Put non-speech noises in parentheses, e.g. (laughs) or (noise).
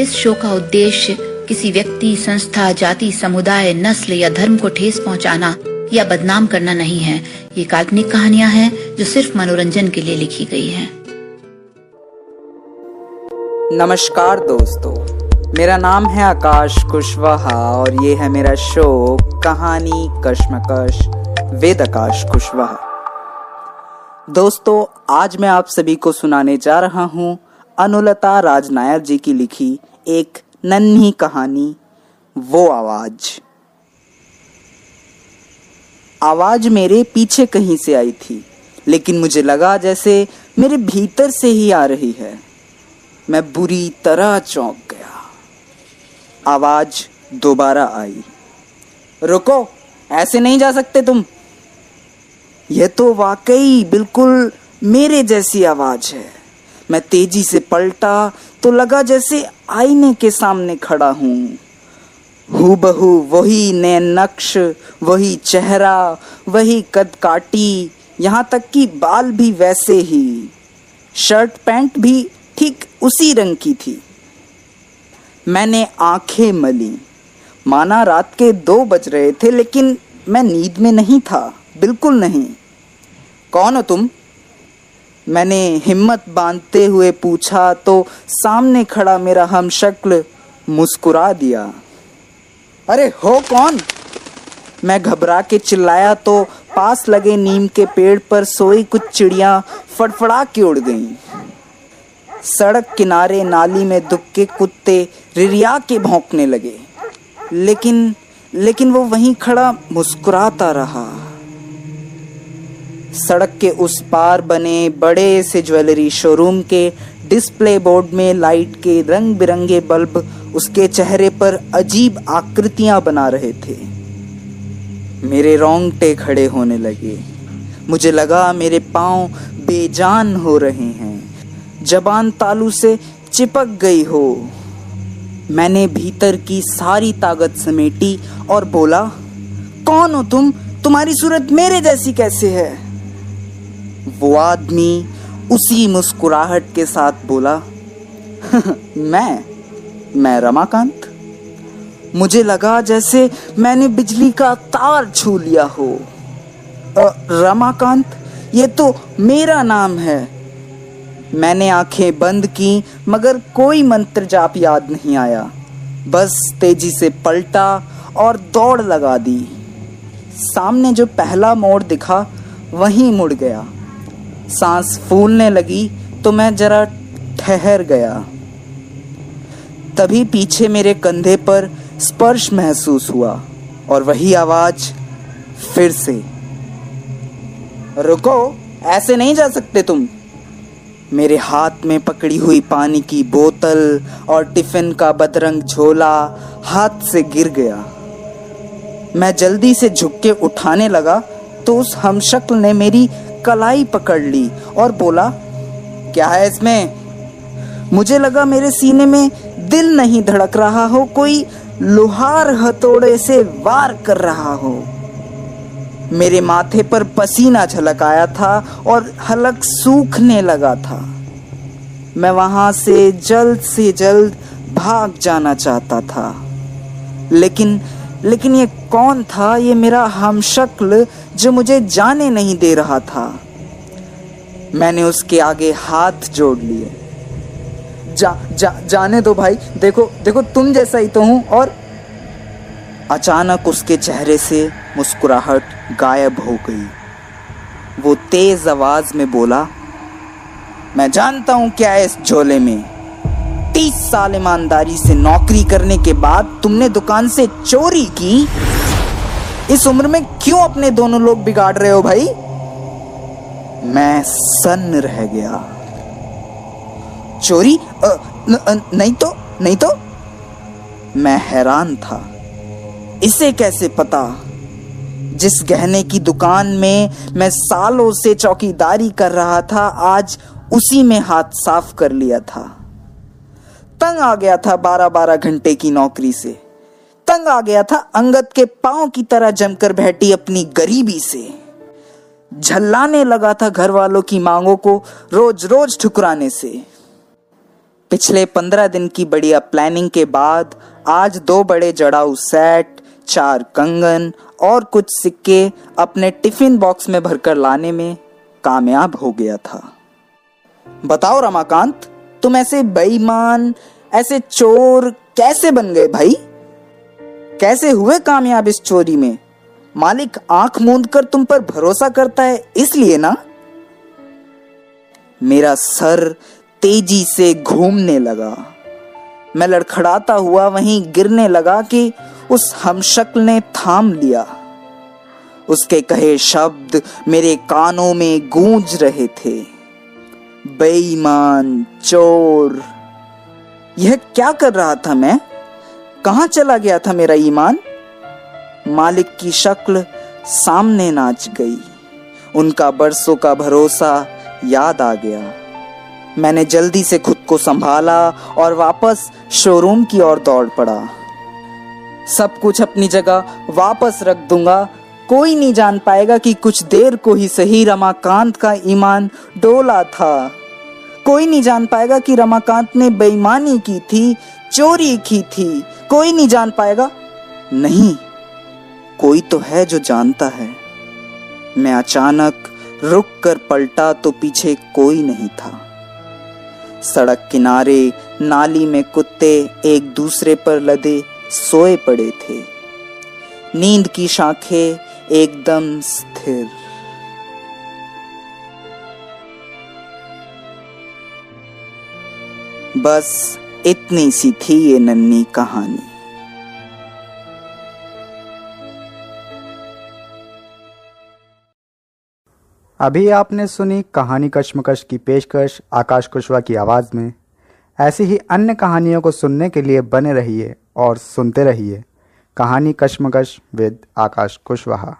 इस शो का उद्देश्य किसी व्यक्ति, संस्था, जाति, समुदाय, नस्ल या धर्म को ठेस पहुंचाना या बदनाम करना नहीं है। ये काल्पनिक कहानियाँ हैं जो सिर्फ़ मनोरंजन के लिए लिखी गई हैं। नमस्कार दोस्तों। मेरा नाम है आकाश कुशवाहा और ये है मेरा शो कहानी कश्मकश वेद आकाश कुशवाहा। दोस्तों, आज मैं आप सभी को सुनाने जा रहा हूँ अनुलता राजनायक जी की लिखी एक नन्ही कहानी, वो आवाज़। आवाज़ मेरे पीछे कहीं से आई थी, लेकिन मुझे लगा जैसे मेरे भीतर से ही आ रही है। मैं बुरी तरह चौंक गया। आवाज़ दोबारा आई। रुको, ऐसे नहीं जा सकते तुम। यह तो वाकई बिल्कुल मेरे जैसी आवाज़ है। मैं तेज़ी से पलटा तो लगा जैसे आईने के सामने खड़ा हूँ। हु बहू वही नए नक्श, वही चेहरा, वही कद काटी, यहाँ तक कि बाल भी वैसे ही। शर्ट पैंट भी ठीक उसी रंग की थी। मैंने आँखें मली। माना रात के दो बज रहे थे, लेकिन मैं नींद में नहीं था, बिल्कुल नहीं। कौन हो तुम? मैंने हिम्मत बांधते हुए पूछा तो सामने खड़ा मेरा हम शक्ल मुस्कुरा दिया। अरे हो कौन? मैं घबरा के चिल्लाया तो पास लगे नीम के पेड़ पर सोई कुछ चिड़िया फड़फड़ा के उड़ गईं। सड़क किनारे नाली में दुबके कुत्ते रिरिया के भौंकने लगे। लेकिन लेकिन वो वहीं खड़ा मुस्कुराता रहा। सड़क के उस पार बने बड़े से ज्वेलरी शोरूम के डिस्प्ले बोर्ड में लाइट के रंग बिरंगे बल्ब उसके चेहरे पर अजीब आकृतियाँ बना रहे थे। मेरे रोंगटे खड़े होने लगे। मुझे लगा मेरे पाँव बेजान हो रहे हैं। जबान तालू से चिपक गई हो। मैंने भीतर की सारी ताकत समेटी और बोला, कौन हो तुम? तुम्हारी सूरत मेरे जैसी कैसे है? वो आदमी उसी मुस्कुराहट के साथ बोला, (laughs) मैं मैं रमाकांत। मुझे लगा जैसे मैंने बिजली का तार छू लिया हो। रमाकांत, ये तो मेरा नाम है। मैंने आँखें बंद की, मगर कोई मंत्र जाप याद नहीं आया। बस तेज़ी से पलटा और दौड़ लगा दी। सामने जो पहला मोड़ दिखा, वहीं मुड़ गया। सांस फूलने लगी तो मैं जरा ठहर गया। तभी पीछे मेरे कंधे पर स्पर्श महसूस हुआ और वही आवाज़ फिर से, रुको, ऐसे नहीं जा सकते तुम। मेरे हाथ में पकड़ी हुई पानी की बोतल और टिफ़िन का बदरंग झोला हाथ से गिर गया। मैं जल्दी से झुक के उठाने लगा तो उस हमशक्ल ने मेरी कलाई पकड़ ली और बोला, क्या है इसमें? मुझे लगा मेरे सीने में दिल नहीं धड़क रहा हो, कोई लोहार हथौड़े से वार कर रहा हो। मेरे माथे पर पसीना झलक आया था और हलक सूखने लगा था। मैं वहाँ से जल्द से जल्द भाग जाना चाहता था, लेकिन लेकिन ये कौन था? ये मेरा हमशक्ल जो मुझे जाने नहीं दे रहा था। मैंने उसके आगे हाथ जोड़ लिए। जा, जा जाने दो भाई। देखो देखो तुम जैसा ही तो हूँ और अचानक उसके चेहरे से मुस्कुराहट गायब हो गई। वो तेज आवाज़ में बोला मैं जानता हूँ क्या है इस झोले में। तीस साल ईमानदारी से नौकरी करने के बाद तुमने दुकान से चोरी की? इस उम्र में क्यों अपने दोनों लोग बिगाड़ रहे हो भाई? मैं सन्न रह गया। चोरी? आ, न, न, नहीं तो नहीं तो? मैं हैरान था। इसे कैसे पता? जिस गहने की दुकान में मैं सालों से चौकीदारी कर रहा था आज उसी में हाथ साफ़ कर लिया था। तंग आ गया था बारह बारह घंटे की नौकरी से। तंग आ गया था अंगत के पाँव की तरह जमकर बैठी अपनी गरीबी से। झल्लाने लगा था घर वालों की मांगों को रोज रोज ठुकराने से। पिछले पंद्रह दिन की बढ़िया प्लानिंग के बाद आज दो बड़े जड़ाऊ सेट चार कंगन और कुछ सिक्के अपने टिफ़िन बॉक्स में भरकर लाने में कामयाब हो गया था। बताओ रमाकांत, तुम ऐसे बेईमान ऐसे चोर कैसे बन गए भाई? कैसे हुए कामयाब इस चोरी में? मालिक आँख मूंद कर तुम पर भरोसा करता है इसलिए ना? मेरा सर तेज़ी से घूमने लगा। मैं लड़खड़ाता हुआ वहीं गिरने लगा कि उस हमशक्ल ने थाम लिया। उसके कहे शब्द मेरे कानों में गूंज रहे थे। बेईमान चोर। यह क्या कर रहा था मैं? कहाँ चला गया था मेरा ईमान? मालिक की शक्ल सामने नाच गई। उनका बरसों का भरोसा याद आ गया। मैंने जल्दी से खुद को संभाला और वापस शोरूम की ओर दौड़ पड़ा। सब कुछ अपनी जगह वापस रख दूँगा। कोई नहीं जान पाएगा कि कुछ देर को ही सही रमाकांत का ईमान डोला था। कोई नहीं जान पाएगा कि रमाकांत ने बेईमानी की थी, चोरी की थी। कोई नहीं जान पाएगा? नहीं। कोई तो है जो जानता है। मैं अचानक रुक कर पलटा तो पीछे कोई नहीं था। सड़क किनारे, नाली में कुत्ते एक दूसरे पर लदे सोए पड़े थे। नींद की शाखें एकदम स्थिर। बस इतनी सी थी ये नन्ही कहानी। अभी आपने सुनी कहानी कश्मकश की पेशकश, आकाश कुशवाहा की आवाज़ में। ऐसी ही अन्य कहानियों को सुनने के लिए बने रहिए और सुनते रहिए। कहानी कश्मकश विद आकाश कुशवाहा।